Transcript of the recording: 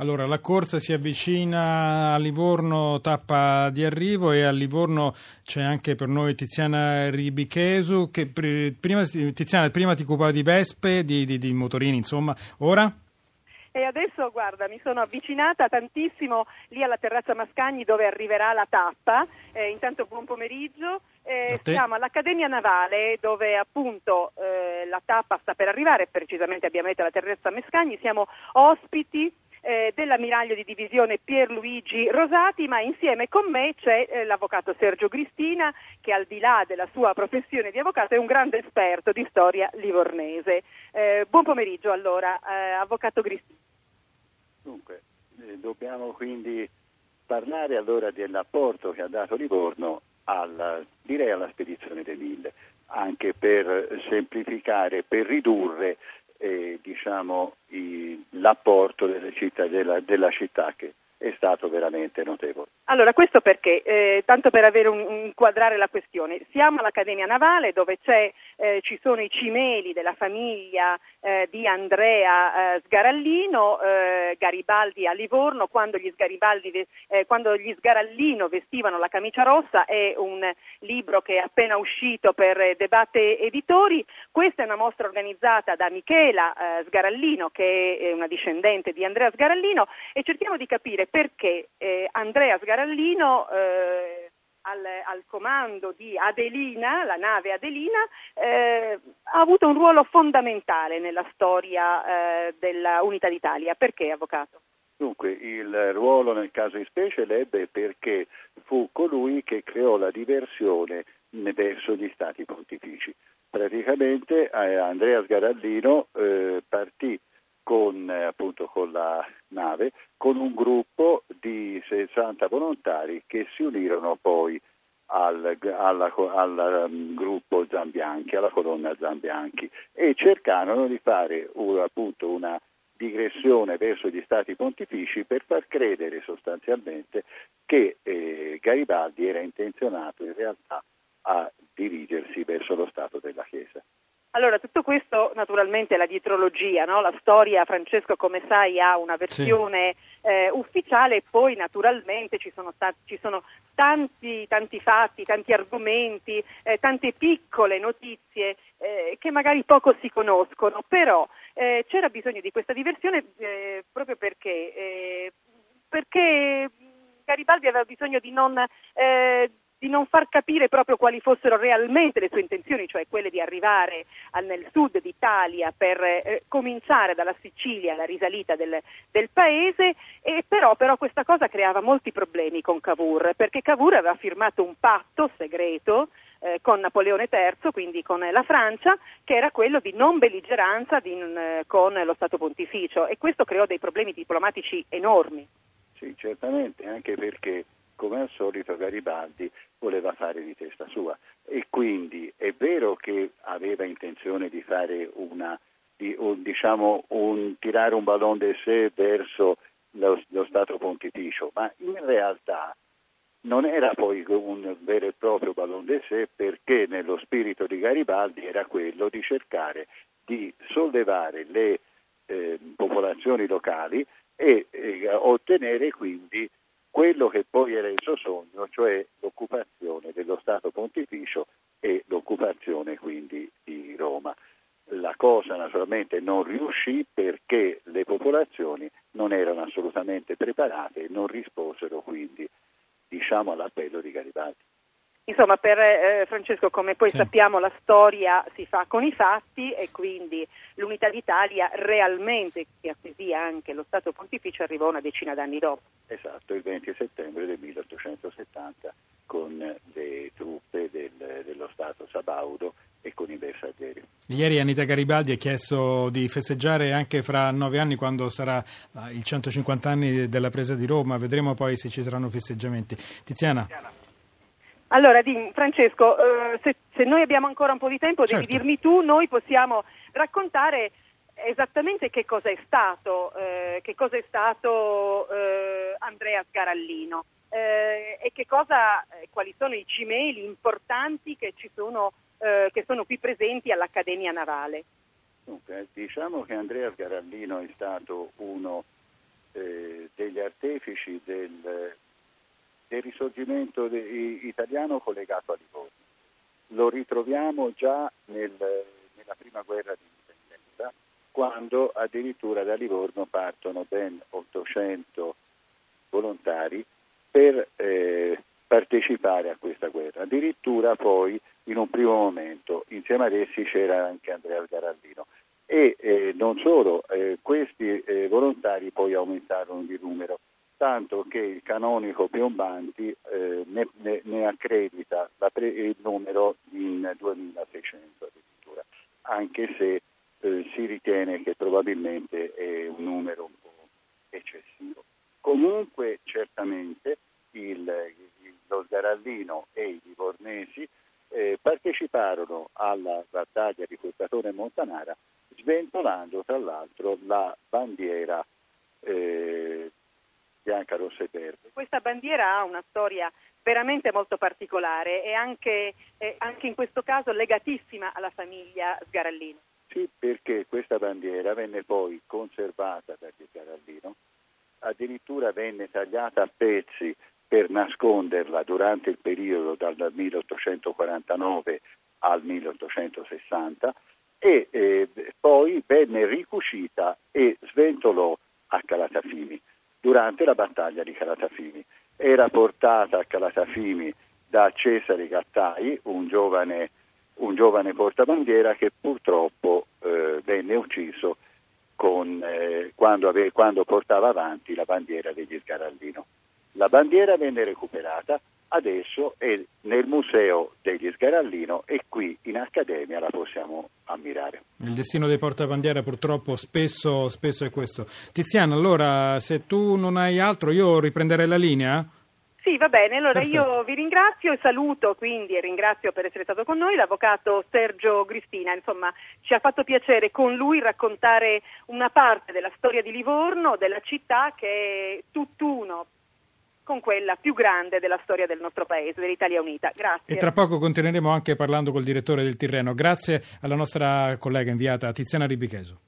Allora, la corsa si avvicina a Livorno, tappa di arrivo e a Livorno c'è anche per noi Tiziana Ribichesu. Che prima, Tiziana, prima ti occupavi di vespe, di, di, di motorini, insomma, ora? E adesso guarda, mi sono avvicinata tantissimo lì alla terrazza Mascagni dove arriverà la tappa. Eh, intanto buon pomeriggio. Eh, siamo all'Accademia Navale dove appunto eh, la tappa sta per arrivare, precisamente abbiamo detto alla terrazza Mascagni. Siamo ospiti eh, dell'ammiraglio di divisione Pierluigi Rosati, ma insieme con me c'è eh, l'avvocato Sergio Gristina che al di là della sua professione di avvocato è un grande esperto di storia livornese. Eh, buon pomeriggio allora, eh, avvocato Gristina. Dunque, eh, dobbiamo quindi parlare allora dell'apporto che ha dato Livorno alla, direi alla spedizione dei Mille, anche per semplificare, per ridurre eh, diciamo, i, l'apporto città, della, della città che è stato veramente notevole. Allora, questo perché, eh, tanto per avere un, inquadrare la questione, siamo all'Accademia Navale dove eh, ci sono i cimeli della famiglia eh, di Andrea eh, Sgarallino, eh, Garibaldi a Livorno, quando gli, eh, quando gli, Sgarallino vestivano la camicia rossa, è un libro che è appena uscito per Debatte Editori. Questa è una mostra organizzata da Michela Sgarallino, che è una discendente di Andrea Sgarallino, e cerchiamo di capire perché Andrea Sgarallino eh, al, al, comando di Adelina, la nave Adelina, eh, ha avuto un ruolo fondamentale nella storia eh, dell'Unità d'Italia. Perché, Avvocato? Dunque, il ruolo nel caso di specie l'ebbe perché fu colui che creò la diversione verso gli stati pontifici. Praticamente eh, Andrea Sgarallino eh, partì con, eh, appunto, con la nave con un gruppo di 60 volontari che si unirono poi al, alla, al um, gruppo Zambianchi, alla colonna Zambianchi e cercarono di fare uh, appunto una digressione verso gli stati pontifici per far credere sostanzialmente che eh, Garibaldi era intenzionato in realtà a dirigersi verso lo Stato della Chiesa. Allora, tutto questo naturalmente è la dietrologia, no? la storia, Francesco come sai ha una versione sì. eh, ufficiale e poi naturalmente ci sono, stati, ci sono tanti, tanti, fatti, tanti argomenti, eh, tante piccole notizie eh, che magari poco si conoscono, però eh, c'era bisogno di questa diversione eh, proprio perché, eh, perché Garibaldi aveva bisogno di non di non far capire proprio quali fossero realmente le sue intenzioni, cioè quelle di arrivare al, nel sud d'Italia per eh, cominciare dalla Sicilia la risalita del, del paese, e però, però, questa cosa creava molti problemi con Cavour, perché Cavour aveva firmato un patto segreto eh, con Napoleone III, quindi con la Francia, che era quello di non belligeranza di, eh, con lo Stato Pontificio e questo creò dei problemi diplomatici enormi. Sì, certamente, anche perché come al solito Garibaldi voleva fare di testa sua. E quindi è vero che aveva intenzione di fare una, di, un, diciamo, un, tirare un ballon de sé verso lo, lo Stato pontificio, ma in realtà non era poi un vero e proprio ballon de sé perché nello spirito di Garibaldi era quello di cercare di sollevare le eh, popolazioni locali e eh, ottenere quindi quello che poi era il suo sogno, cioè l'occupazione dello Stato Pontificio e l'occupazione quindi di Roma. La cosa naturalmente non riuscì perché le popolazioni non erano assolutamente preparate e non risposero quindi diciamo, all'appello di Garibaldi. Insomma, per eh, Francesco, come poi sì. sappiamo, la storia si fa con i fatti e quindi l'unità d'Italia realmente, che acquisì anche lo Stato Pontificio, arrivò una decina d'anni dopo. Esatto, il 20 settembre del 1870 con le truppe del, dello Stato Sabaudo e con i bersaglieri. Ieri Anita Garibaldi ha chiesto di festeggiare anche fra nove anni quando sarà ah, il 150 anni della presa di Roma, vedremo poi se ci saranno festeggiamenti. Tiziana. Tiziana. Allora, di, Francesco, eh, se, se, noi abbiamo ancora un po' di tempo, certo. devi dirmi tu, noi possiamo raccontare esattamente che cosa è stato, eh, che cosa è stato eh, Andrea Sgarallino eh, e che cosa, eh, quali sono i cimeli importanti che, sono, eh, che sono qui presenti all'Accademia Navale. Dunque, diciamo che Andrea Sgarallino è stato uno eh, degli artefici del, del risorgimento de, italiano collegato a Livorno. Lo ritroviamo già nel, nella prima guerra di indipendenza, quando addirittura da Livorno partono ben 800 volontari per eh, partecipare a questa guerra. Addirittura poi in un primo momento insieme ad essi c'era anche Andrea Garallino e eh, non solo, eh, questi eh, volontari poi aumentarono di numero, tanto che il canonico Piombanti eh, ne, ne, ne, accredita pre- il numero in 2600 addirittura, anche se eh, si ritiene che probabilmente è un numero un po' eccessivo. Comunque certamente il, il, lo Sgarallino e i livornesi eh, parteciparono alla battaglia di Portatore Montanara sventolando tra l'altro la bandiera eh, bianca, rossa e verde. Questa bandiera ha una storia veramente molto particolare e anche, eh, anche in questo caso legatissima alla famiglia Sgarallino. Sì, perché questa bandiera venne poi conservata dagli Sgarallino, addirittura venne tagliata a pezzi per nasconderla durante il periodo dal 1849 al 1860 e eh, poi venne ricucita e sventolò a Calatafimi durante la battaglia di Calatafimi. Era portata a Calatafimi da Cesare Gattai, un giovane, un giovane portabandiera che purtroppo eh, venne ucciso con, eh, quando, ave, quando portava avanti la bandiera degli Sgarallino. La bandiera venne recuperata adesso è nel museo degli Sgarallino e qui in Accademia la possiamo ammirare. Il destino dei portabandiera purtroppo spesso, spesso è questo. Tiziana, allora se tu non hai altro io riprenderei la linea? Sì, va bene, allora Perfetto. io vi ringrazio e saluto quindi e ringrazio per essere stato con noi l'avvocato Sergio Gristina, insomma ci ha fatto piacere con lui raccontare una parte della storia di Livorno, della città che è tutt'uno con quella più grande della storia del nostro paese, dell'Italia Unita. Grazie. E tra poco continueremo anche parlando col direttore del Tirreno. Grazie alla nostra collega inviata Tiziana Ribicheso.